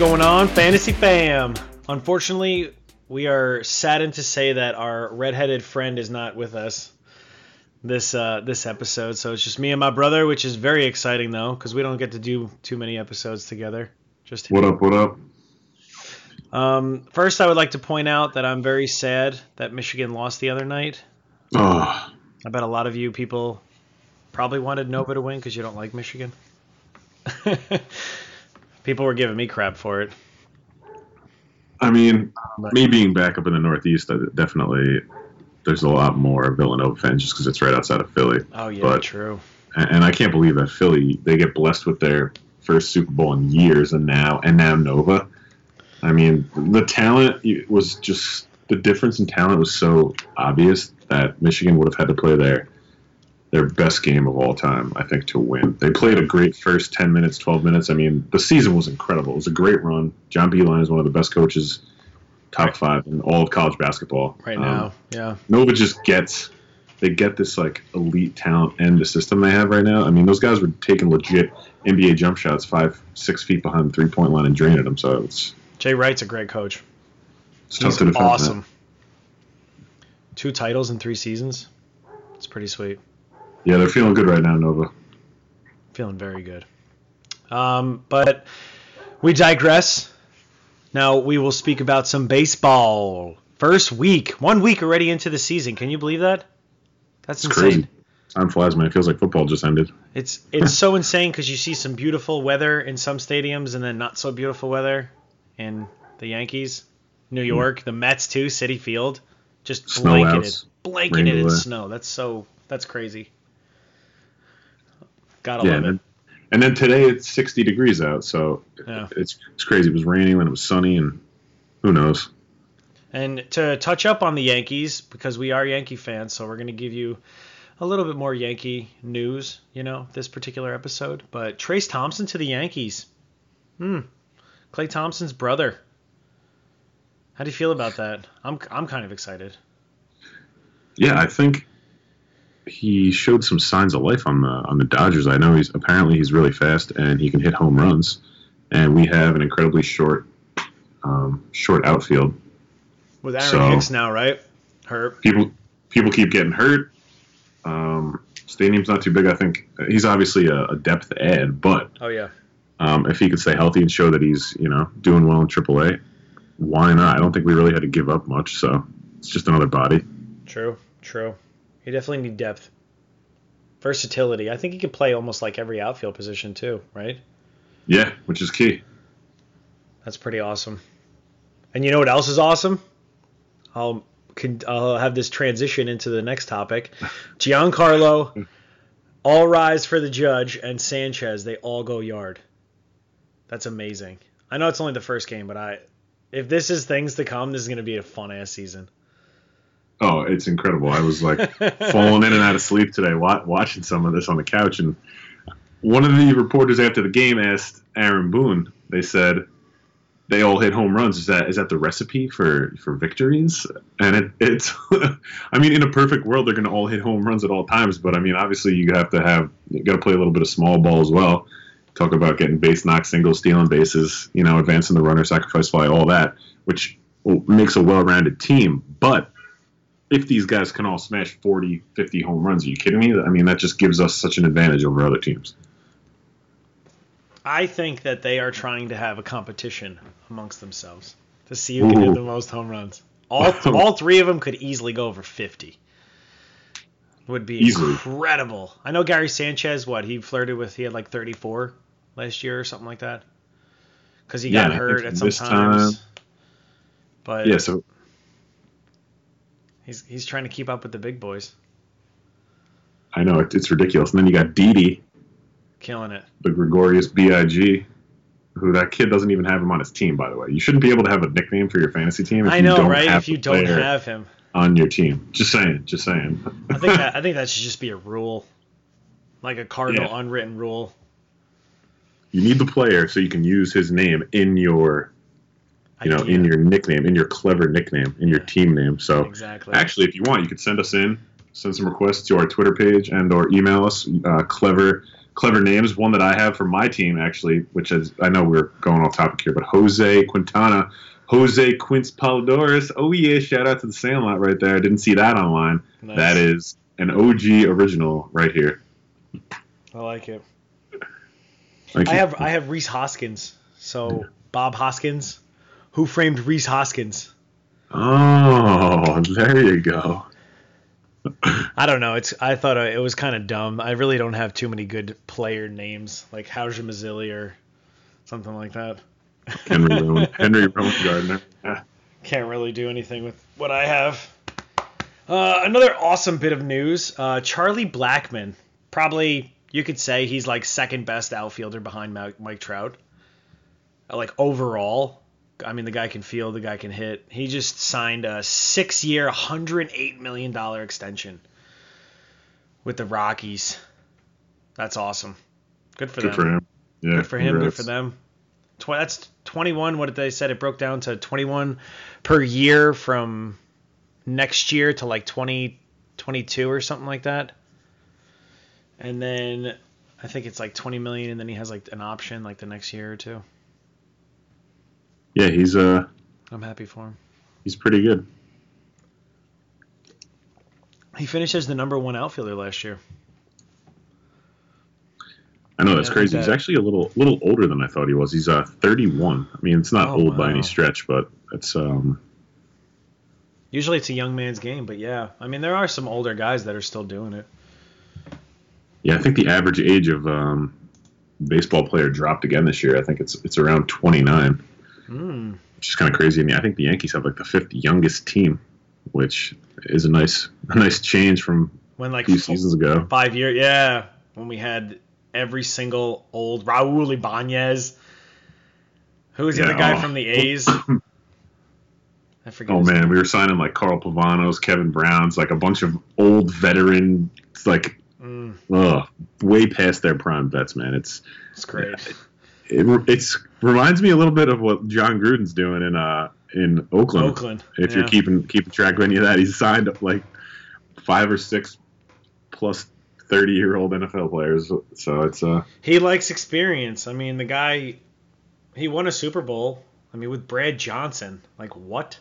going on, Fantasy Fam? Unfortunately, we are saddened to say that our redheaded friend is not with us this uh, this episode. So it's just me and my brother, which is very exciting though, because we don't get to do too many episodes together. Just What up? What up? um, first, I would like to point out that I'm very sad that Michigan lost the other night. Oh, I bet a lot of you people probably wanted Nova to win because you don't like Michigan. people were giving me crap for it. I mean, me being back up in the Northeast, definitely there's a lot more Villanova fans just because it's right outside of Philly. Oh yeah, But- true. And, and I can't believe that Philly they get blessed with their first Super Bowl in years, and now and now Nova. I mean, the talent was just the difference in talent was so obvious that Michigan would have had to play their their best game of all time, I think, to win. They played a great first 10 minutes, 12 minutes. I mean, the season was incredible. It was a great run. John Beilein is one of the best coaches, top five in all of college basketball. Right Um, now, yeah. Nova just gets they get this like elite talent and the system they have right now. I mean, those guys were taking legit NBA jump shots five, six feet behind the three point line and draining them. So it's, Jay Wright's a great coach. it's tough He's to defend. awesome. Two titles in three seasons. It's pretty sweet. Yeah, they're feeling good right now, Nova. Feeling very good. Um, but we digress. Now we will speak about some baseball. First week, one week already into the season. Can you believe that? That's It's insane. crazy. Time flies, man. It feels like football just ended. It's it's so insane because you see some beautiful weather in some stadiums and then not so beautiful weather in the Yankees, New York, the Mets too, Citi Field, just Snow blanketed, outs, blanketed in snow. That's so that's crazy. Gotta Yeah, love and it. and then today it's 60 degrees out, so Yeah. it's it's crazy. It was raining when it was sunny, and who knows? And to touch up on the Yankees, because we are Yankee fans, so we're going to give you a little bit more Yankee news, you know, this particular episode. But Trayce Thompson to the Yankees. Hmm. Klay Thompson's brother. How do you feel about that? I'm, I'm kind of excited. Yeah, I think he showed some signs of life on the on the Dodgers. I know he's apparently he's really fast and he can hit home runs, and we have an incredibly short um, short outfield. With Aaron So- Hicks now, right? Hurt. People people keep getting hurt. Um, stadium's not too big. I think he's obviously a, a depth add, but Oh, yeah. um, if he could stay healthy and show that he's you know doing well in AAA, why not? I don't think we really had to give up much. So it's just another body. True. True. You definitely need depth. Versatility. I think he could play almost like every outfield position, too, right? Yeah, which is key. That's pretty awesome. And you know what else is awesome? I'll con- I'll have this transition into the next topic. Giancarlo, all rise for the judge, and Sanchez. They all go yard. That's amazing. I know it's only the first game, but I, if this is things to come, this is gonna be a fun ass season. Oh, it's incredible. I was like falling in and out of sleep today watching some of this on the couch. And one of the reporters after the game asked Aaron Boone, they said, they all hit home runs. Is that is that the recipe for, for victories? And it, it's, I mean, in a perfect world, they're going to all hit home runs at all times. But I mean, obviously, you have to have, you got to play a little bit of small ball as well. Talk about getting base knock, single, stealing bases, you know, advancing the runner, sacrifice fly, all that, which makes a well rounded team. But if these guys can all smash 40, 50 home runs, are you kidding me? I mean, that just gives us such an advantage over other teams. I think that they are trying to have a competition amongst themselves to see who can hit the most home runs. All all three of them could easily go over 50. Would be Easily. incredible. I know Gary Sanchez. What he flirted with, he had like 34 last year or something like that. Because he Yeah, got hurt at some this times. time- But Yeah, so he's he's trying to keep up with the big boys, I know it, it's ridiculous. And then you got Didi, killing it. the Gregorius BIG, who that kid doesn't even have him on his team, by the way. You shouldn't be able to have a nickname for your fantasy team if I you know, don't right? have If you don't have him, on your team. Just saying, just saying. I think that I think that should just be a rule, like a cardinal Yeah. unwritten rule. you need the player so you can use his name in your you know, in your nickname, in your clever nickname, in your team name. So exactly. Actually, if you want, you could send us in, send some requests to our Twitter page and or email us, uh, clever clever names. One that I have for my team, actually, which is I know we're going off topic here, but Jose Quintana, Jose Quince Palidores. Oh yeah, shout out to the Sandlot right there. I didn't see that online. Nice. That is an OG original right here. I like it. I have I have Rhys Hoskins. So Bob Hoskins, who framed Rhys Hoskins? Oh, there you go. I don't know. It's I thought it was kind of dumb. I really don't have too many good player names like Hauser Mazzilli or something like that. Henry Rowan, Henry Rowan Gardner. Yeah. Can't really do anything with what I have. Uh, another awesome bit of news: uh, Charlie Blackmon, probably you could say he's like second best outfielder behind Mike Trout. Uh, like overall, I mean the guy can field, the guy can hit. He just signed a six-year, 108 million dollar extension with the Rockies. That's awesome. Good for Good them. for him. Yeah, Good for him. Good for them. Tw- that's 21. What did they said? It broke down to 21 per year from next year to like 2022 or something like that. And then I think it's like 20 million, and then he has like an option like the next year or two. Yeah, he's uh I'm happy for him. he's pretty good. He finished as the number one outfielder last year. I know that's Yeah, I think crazy. He's actually a little little older than I thought he was. He's uh 31. I mean, it's not Oh, old by any stretch, but it's um Usually it's a young man's game, but yeah, I mean there are some older guys that are still doing it. yeah. I think the average age of um baseball player dropped again this year. I think it's it's around 29, Mm. which is kind of crazy. And I think the Yankees have like the fifth youngest team, which is a nice a nice change from When like a few seasons ago. Five year, yeah. When we had every single old Raul Ibanez. Who was the Yeah, other guy oh. from the A's? I forget. Oh man, name. we were signing like Carl Pavanos, Kevin Browns, like a bunch of old veteran, like Mm, ugh, way past their prime vets, man. It's it's great. it, it's reminds me a little bit of what Jon Gruden's doing in uh in Oakland. Oakland. If yeah. you're keeping keeping track of any of that, he's signed up like five or six plus thirty year old NFL players. So it's uh He likes experience. I mean, the guy, he won a Super Bowl. I mean, with Brad Johnson. Like what?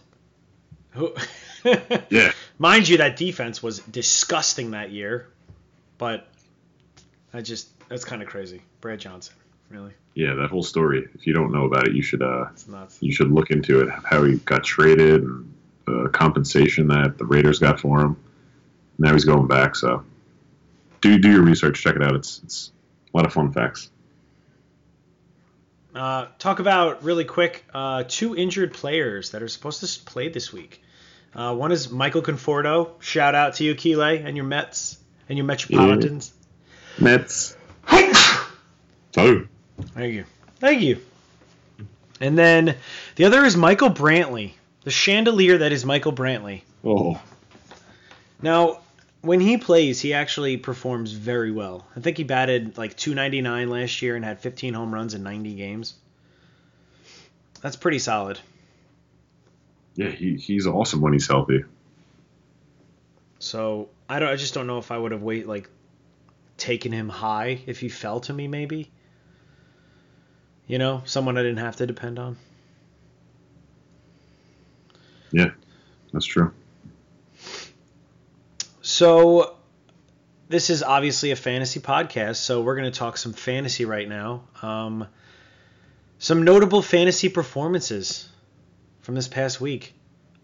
Who? yeah, Mind you, that defense was disgusting that year, but I just that's kind of crazy. Brad Johnson, really, yeah. That whole story. If you don't know about it, you should uh you should look into it. How he got traded and the compensation that the Raiders got for him. Now he's going back. So do do your research. Check it out. It's it's a lot of fun facts. Uh, talk about really quick uh, two injured players that are supposed to play this week. Uh, one is Michael Conforto. Shout out to you, Kile, and your Mets and your Metropolitans. Mets. So Thank you. Thank you. And then the other is Michael Brantley, the chandelier that is Michael Brantley. oh Now, when he plays, he actually performs very well. I think he batted like 299 last year and had 15 home runs in 90 games. That's pretty solid. yeah, he, he's awesome when he's healthy. So I don't. I just don't know if I would have wait like taken him high if he fell to me. Maybe. You know, someone I didn't have to depend on. Yeah, that's true. So this is obviously a fantasy podcast, so we're going to talk some fantasy right now. Um, some notable fantasy performances from this past week.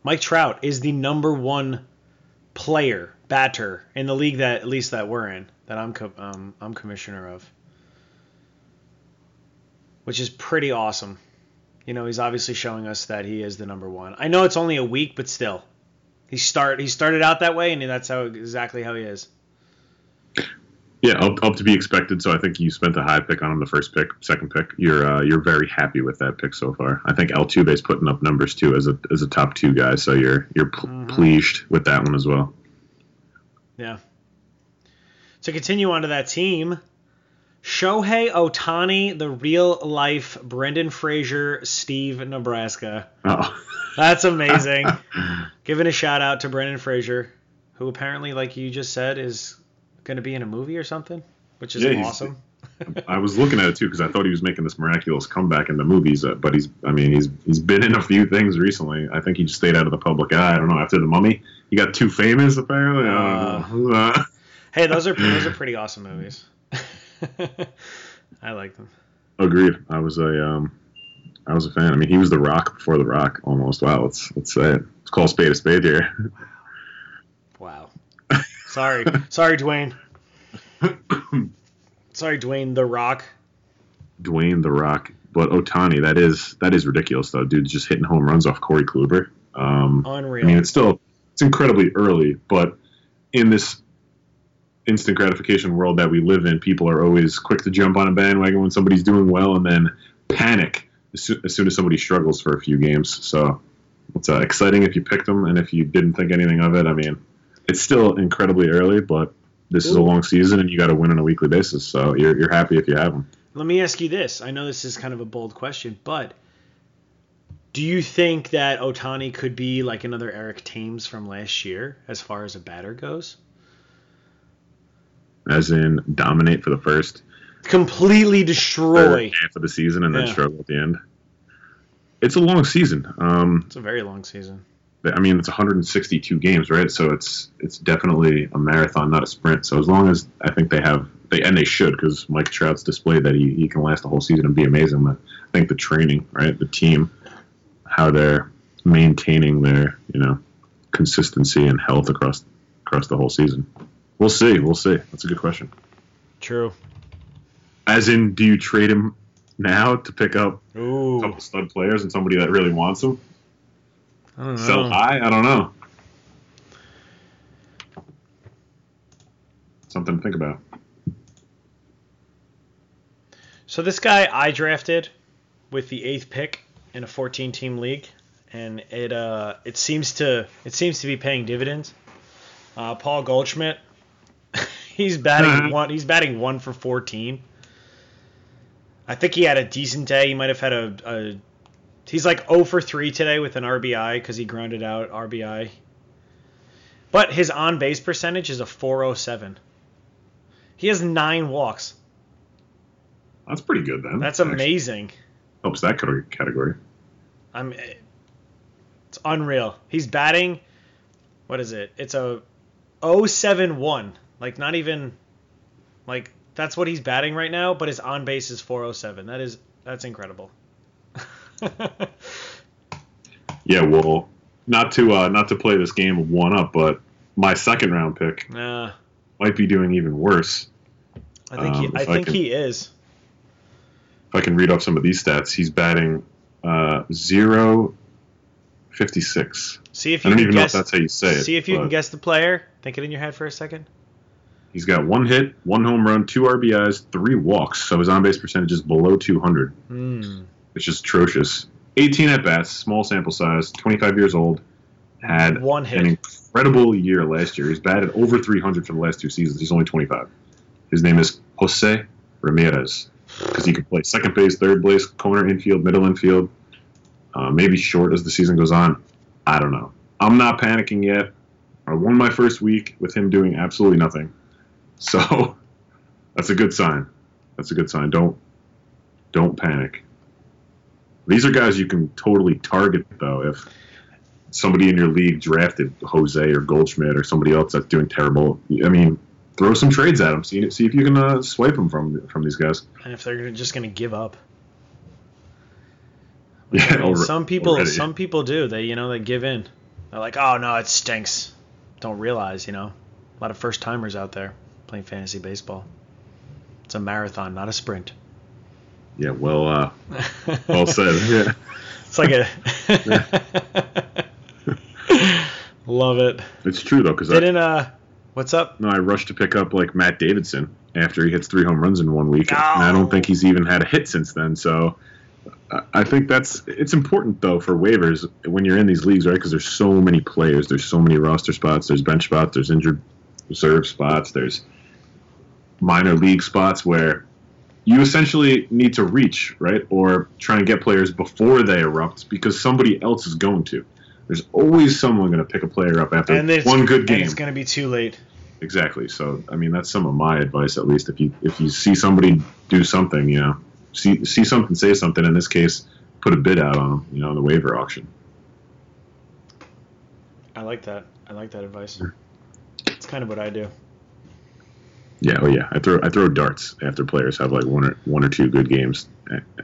Mike Trout is the number one player, batter in the league that at least that we're in, that I'm co- um, I'm commissioner of, which is pretty awesome. You know, he's obviously showing us that he is the number one. I know it's only a week, but still, he start he started out that way, and that's how exactly how he is. Yeah, up, up to be expected. So I think you spent a high pick on him the first pick, second pick. You're uh, you're very happy with that pick so far. I think Altuve's putting up numbers too as a as a top two guy. So you're you're pl- Mhm. pleased with that one as well. Yeah. To continue on to that team, Shohei Ohtani, the real life Brendan Fraser, Steve Nebraska. Oh. That's amazing. Giving a shout out to Brendan Fraser, who apparently, like you just said, is going to be in a movie or something, which is Yeah, awesome. I was looking at it too because I thought he was making this miraculous comeback in the movies, uh, but he's I mean he's he's been in a few things recently. I think he just stayed out of the public eye. I don't know. After the Mummy, he got too famous apparently. Uh, hey, those are those are pretty awesome movies. I like them. Agreed. I was a um, I was a fan. I mean, he was the Rock before the Rock almost. Wow, let's let's say it. Let's call a spade a spade here. Wow. Sorry, sorry, Dwayne. sorry, Dwayne the Rock. Dwayne the Rock, but Ohtani. that is that is ridiculous though. Dude's just hitting home runs off Corey Kluber. Um, Unreal. I mean, it's still it's incredibly early, but in this instant gratification world that we live in, people are always quick to jump on a bandwagon when somebody's doing well, and then panic as, soo- as soon as somebody struggles for a few games. So it's uh, exciting if you picked them, and if you didn't think anything of it, I mean, it's still incredibly early, but this is a long season, and you got to win on a weekly basis. So you're you're happy if you have them. Let me ask you this. I know this is kind of a bold question, but do you think that Ohtani could be like another Eric Thames from last year as far as a batter goes? As in dominate for the first Completely destroy. half of the season and then Yeah. struggle at the end. It's a long season. Um, It's a very long season. I mean, it's 162 games, right? So it's it's definitely a marathon, not a sprint. So as long as I think they have they and they should because Mike Trout's displayed that he, he can last the whole season and be amazing. But I think the training, right, the team, how they're maintaining their you know consistency and health across across the whole season. We'll see. We'll see. That's a good question. True. As in, do you trade him now to pick up a couple stud players and somebody that really wants him? I don't Sell know. high? I don't know. Something to think about. So this guy I drafted with the eighth pick in a 14 team league, and it uh it seems to it seems to be paying dividends. Uh, Paul Goldschmidt, he's batting Mhm. one. He's batting one for 14. I think he had a decent day. He might have had a, a he's like 0 for 3 today with an RBI because he grounded out RBI. But his on base percentage is a 407. He has nine walks. That's pretty good then. That's Actually, amazing. Helps that category. I'm. It's unreal. He's batting. What is it? It's a 071. Like not even. Like that's what he's batting right now, but his on base is 407. That is that's incredible. Yeah, well, not to uh, not to play this game of one up, but my second round pick nah, might be doing even worse. I think he. Um, I I think can- he is. If I can read off some of these stats, he's batting uh, zero fifty six. See if I you don't can even know if guess. that's how you say it. see if you can guess the player. Think it in your head for a second. He's got one hit, one home run, two RBIs, three walks. So his on base percentage is below two hundred. Hmm. It's just atrocious. 18 at bats, small sample size, 25 years old, had One hit. an incredible year last year. He's batted over 300 for the last two seasons. He's only 25. His name is Jose Ramirez because he can play second base, third base, corner infield, middle infield, uh, maybe short as the season goes on. I don't know. I'm not panicking yet. I won my first week with him doing absolutely nothing. So that's a good sign. That's a good sign. Don't don't panic. These are guys you can totally target though if somebody in your league drafted Jose or Goldschmidt or somebody else that's doing terrible. I mean, throw some trades at them. See see if you can uh, swipe them from from these guys. And if they're just gonna give up. Yeah, I mean, alre- some people already. some people do. They you know they give in. They're like, oh no, it stinks. Don't realize, you know, a lot of first timers out there playing fantasy baseball. It's a marathon, not a sprint. Yeah, well, uh, well said. Yeah. It's like a. Love it. It's true though, because I, Didn't uh, what's up? no, I rushed to pick up like Matt Davidson after he hits three home runs in one week, and I don't think he's even had a hit since then. So I- I think that's it's important though for waivers when you're in these leagues, right? Because there's so many players, there's so many roster spots, there's bench spots, there's injured reserve spots, there's minor league spots where you essentially need to reach, right? Or try and get players before they erupt because somebody else is going to. There's always someone going to pick a player up after one good and game. it's gonna be too late. exactly. So I mean, that's some of my advice, at least. If you if you see somebody do something, you know, see see something, say something. In this case, put a bid out on them, you know, the waiver auction. I like that. I like that advice. It's kind of what I do. Yeah, oh yeah. I throw I throw darts after players have like one or one or two good games.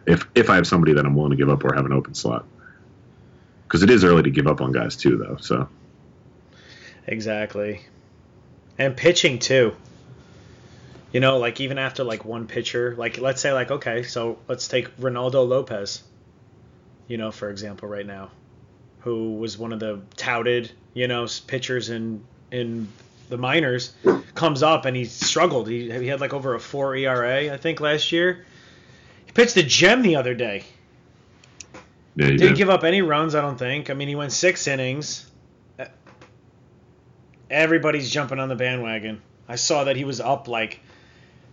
If if I have somebody that I'm willing to give up or have an open slot, because it is early to give up on guys too, though. So exactly, and pitching too. You know, like even after like one pitcher, like let's say like okay, so let's take Reynaldo Lopez. You know, for example, right now, who was one of the touted you know pitchers in in the minors comes up and he struggled. He, he had like over a four ERA, I think, last year. He pitched a gem the other day. Yeah, Didn't did. give up any runs, I don't think. I mean, he went six innings. Everybody's jumping on the bandwagon. I saw that he was up like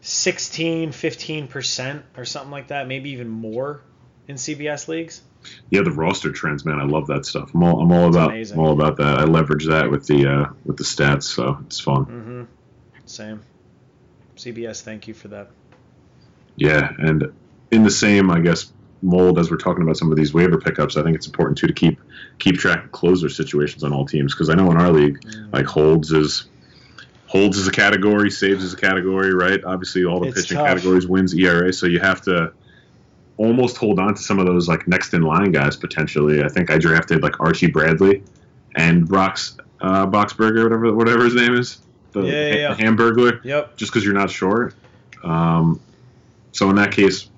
16, 15% or something like that, maybe even more in CBS leagues. Yeah, the roster trends, man. I love that stuff. I'm all I'm all about. I'm all about that. I leverage that with the uh, with the stats, so it's fun. Mm-hmm. Same. CBS, thank you for that. Yeah, and in the same, I guess, mold as we're talking about some of these waiver pickups, I think it's important too to keep keep track of closer situations on all teams because I know in our league, Mm. like holds is holds is a category, saves is a category, right? Obviously, all the It's pitching tough. categories wins ERA, so you have to almost hold on to some of those like next in line guys potentially. I think I drafted like Archie Bradley and Brox uh, Boxberger, whatever whatever his name is, the, Yeah, yeah, yeah. Hamburglar Yep. just because you're not sure. Um, so in that case,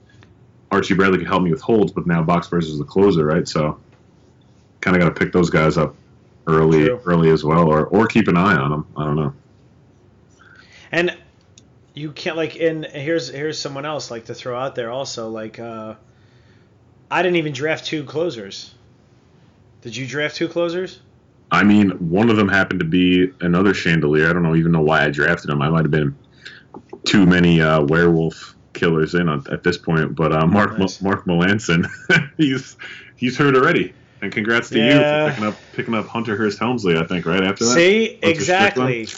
Archie Bradley could help me with holds, but now Boxberger is the closer, right? So kind of got to pick those guys up early, True. early as well, or or keep an eye on them. I don't know. And you can't like in here's here's someone else like to throw out there also like uh I didn't even draft two closers. Did you draft two closers? I mean, one of them happened to be another chandelier. I don't know even know why I drafted him. I might have been too many uh, werewolf killers in on, at this point. But uh, Mark Nice. Mark Melancon, he's he's hurt already. And congrats to you for picking up picking up Hunter Hearst Helmsley. I think right after that. See, Hunter exactly.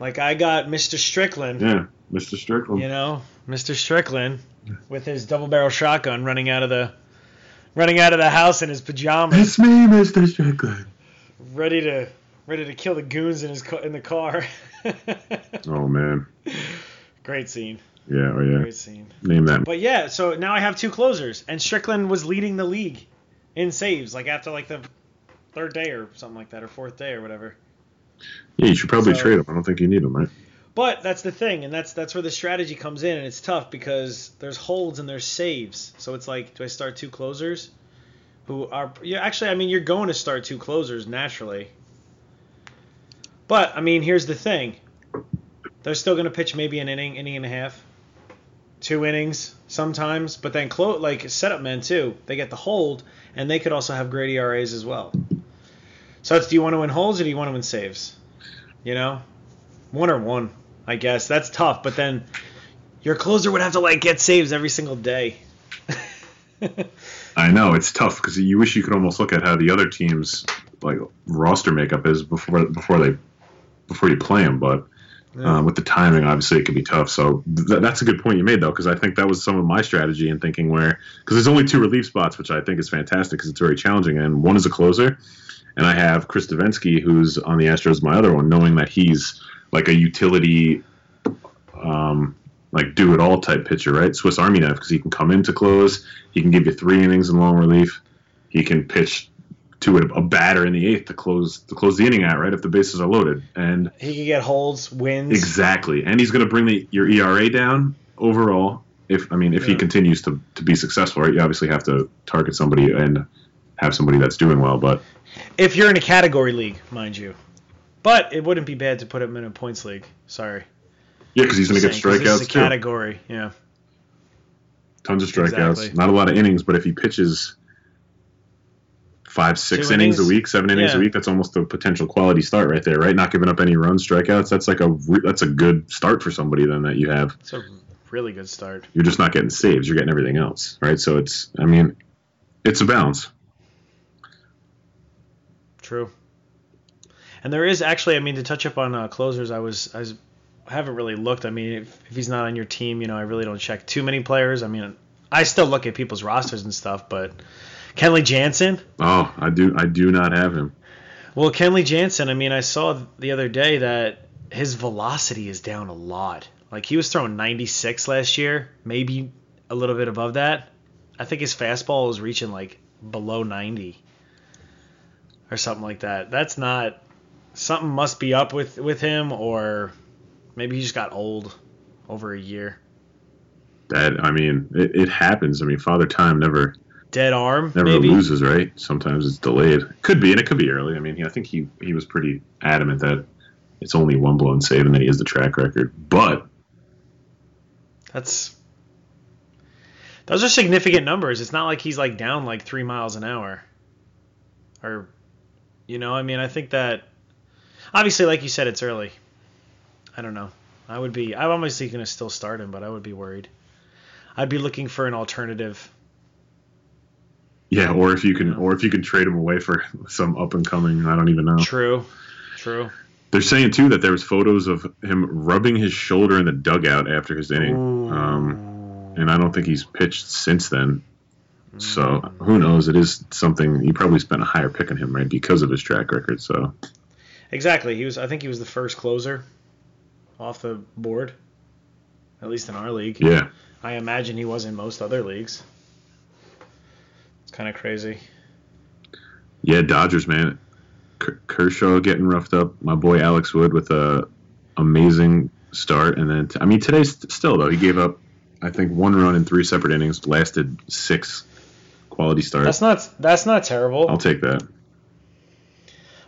Like I got Mr. Strickland, Yeah, Mr. Strickland. you know, Mr. Strickland with his double barrel shotgun running out of the running out of the house in his pajamas, It's me, Mr. Strickland. ready to ready to kill the goons in his in the car. Oh man. Great scene. Yeah, oh yeah. Great scene. Name that. But yeah, so now I have two closers, and Strickland was leading the league in saves, like after like the third day or something like that, or fourth day or whatever. Yeah, you should probably So- trade him. I don't think you need him, right? But that's the thing, and that's that's where the strategy comes in, and it's tough because there's holds and there's saves. So it's like, do I start two closers? Who are yeah? Actually, I mean, you're going to start two closers naturally. But I mean, here's the thing: they're still going to pitch maybe an inning, inning and a half, two innings sometimes. But then close like setup men too. They get the hold, and they could also have great ERAs as well. So it's do you want to win holds or do you want to win saves? You know, one or one, I guess. That's tough, but then your closer would have to like get saves every single day. I know it's tough because you wish you could almost look at how the other teams like roster makeup is before before they before you play them, but Yeah. uh, with the timing, obviously it could be tough. So th- that's a good point you made though, because I think that was some of my strategy in thinking where because there's only two relief spots, which I think is fantastic because it's very challenging, and one is a closer, and I have Chris Devenski, who's on the Astros, my other one, knowing that he's like a utility. Um, like do it all type pitcher, right? Swiss Army knife because he can come in to close, he can give you three innings in long relief, he can pitch to a, a batter in the eighth to close to close the inning out, right? If the bases are loaded, and He can get holds, wins. exactly, and he's going to bring the, your ERA down overall. If I mean, if he continues to, to be successful, right? You obviously have to target somebody and have somebody that's doing well, but If you're in a category league, mind you. But it wouldn't be bad to put him in a points league. Sorry. yeah, because he's going to get 'cause this strikeouts is a too. category, yeah. Tons of strikeouts, Exactly. not a lot of innings, but if he pitches five, six innings, innings? a week, seven innings Yeah. a week, that's almost a potential quality start right there, right? Not giving up any runs, strikeouts. That's like a re- that's a good start for somebody then that you have. It's a really good start. You're just not getting saves, you're getting everything else, right? So it's, I mean, it's a balance. True. And there is actually, I mean, to touch up on uh, closers, I was I was haven't really looked. I mean, if, if he's not on your team, you know, I really don't check too many players. I mean, I still look at people's rosters and stuff, but Kenley Jansen. Oh, I do. I do not have him. Well, Kenley Jansen. I mean, I saw the other day that his velocity is down a lot. Like he was throwing 96 last year, maybe a little bit above that. I think his fastball was reaching like below 90 or something like that. That's not something must be up with with him or maybe he just got old over a year. That I mean, it, it happens. I mean, Father Time never Dead arm, never maybe. loses, right? Sometimes it's delayed. Could be, and it could be early. I mean, I think he he was pretty adamant that it's only one blown save and that he has the track record. But That's those are significant numbers. It's not like he's like down like three miles an hour, or you know. I mean, I think that obviously, like you said, it's early. I don't know. I would be. I'm obviously going to still start him, but I would be worried. I'd be looking for an alternative. yeah, or if you can, or if you can trade him away for some up and coming, I don't even know. True. True. They're saying too that there was photos of him rubbing his shoulder in the dugout after his inning, um, and I don't think he's pitched since then. So who knows? It is something you probably spent a higher pick on him, right, because of his track record. So Exactly. He was. I think he was the first closer off the board, at least in our league. yeah, I imagine he was in most other leagues. It's kind of crazy. yeah, Dodgers man, Ker- Kershaw getting roughed up. My boy Alex Wood with a amazing start, and then t- I mean today's still though he gave up I think one run in three separate innings, lasted six quality start. That's not that's not terrible. I'll take that.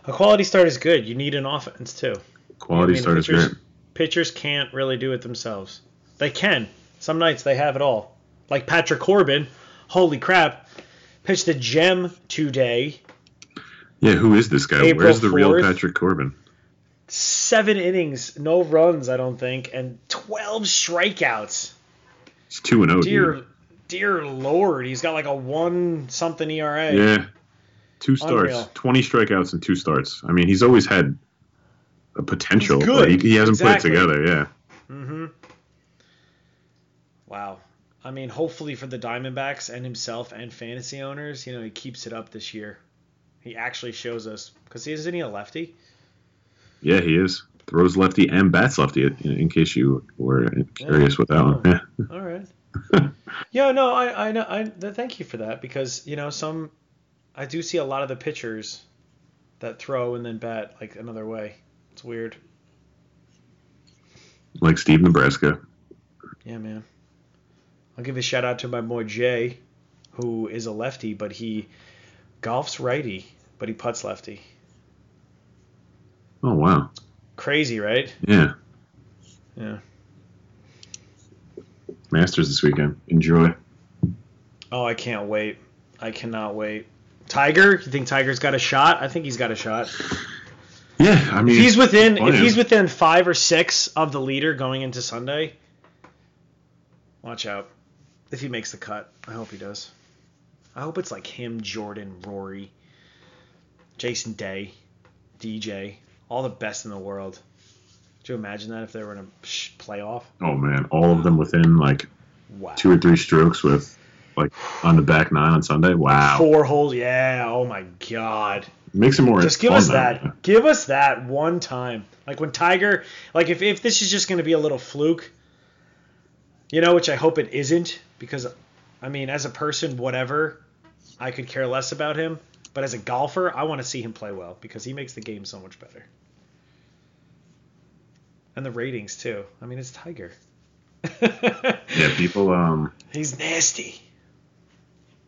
A quality start is good. You need an offense too. Quality I mean, start is pitchers- great. Pitchers can't really do it themselves. They can. Some nights they have it all. Like Patrick Corbin, holy crap, pitched a gem today. Yeah, who is this guy? April Where's the real Patrick Corbin? Seven innings, no runs, I don't think, and 12 strikeouts. It's two and oh, zero. Dear, dear Lord, he's got like a one something ERA. Yeah, two starts, Unreal. twenty strikeouts and two starts. I mean, he's always had a potential, but he, he hasn't Exactly. put it together. Yeah, Mm-hmm. Wow. I mean, hopefully for the Diamondbacks and himself and fantasy owners, you know, he keeps it up this year. He actually shows us because isn't he a lefty? yeah, he is. Throws lefty and bats lefty. In, in case you were curious with that one. Yeah. All right. yeah, no, I, I know. I thank you for that because you know some, I do see a lot of the pitchers that throw and then bat like another way. It's weird. like Steve Nebraska. Yeah, man. I'll give a shout out to my boy Jay, who is a lefty, but he golfs righty, but he puts lefty. Oh wow. Crazy, right? Yeah. Yeah. Masters this weekend. Enjoy. Oh, I can't wait. I cannot wait. Tiger, you think Tiger's got a shot? I think he's got a shot. Yeah, I mean, If he's within, if he's within five or six of the leader going into Sunday, watch out. If he makes the cut, I hope he does. I hope it's like him, Jordan, Rory, Jason Day, DJ, all the best in the world. Could you imagine that if they were in a playoff? Oh man, all of them within like Wow. two or three strokes with like on the back nine on Sunday. Wow, Four holes, yeah. Oh my god. makes it more. Just give us that. Give us that one time. Like when Tiger, like if, if this is just going to be a little fluke, you know, which I hope it isn't, because, I mean, as a person, whatever, I could care less about him. But as a golfer, I want to see him play well because he makes the game so much better. And the ratings, too. I mean, it's Tiger. Yeah, people um He's nasty.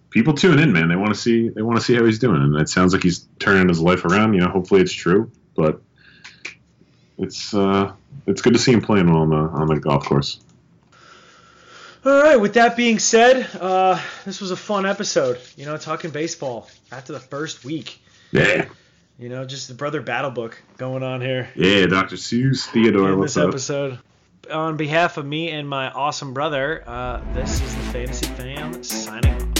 people tune in, man. They want to see they want to see how he's doing, and it sounds like he's turning his life around. You know, hopefully it's true, but it's uh it's good to see him playing well on the on the golf course. All right. With that being said, uh, this was a fun episode. You know, talking baseball after the first week. Yeah, You know, just the brother battle book going on here yeah, Dr. Seuss Theodore, in what's this up? episode. On behalf of me and my awesome brother, uh, this is the Fantasy Fan signing off.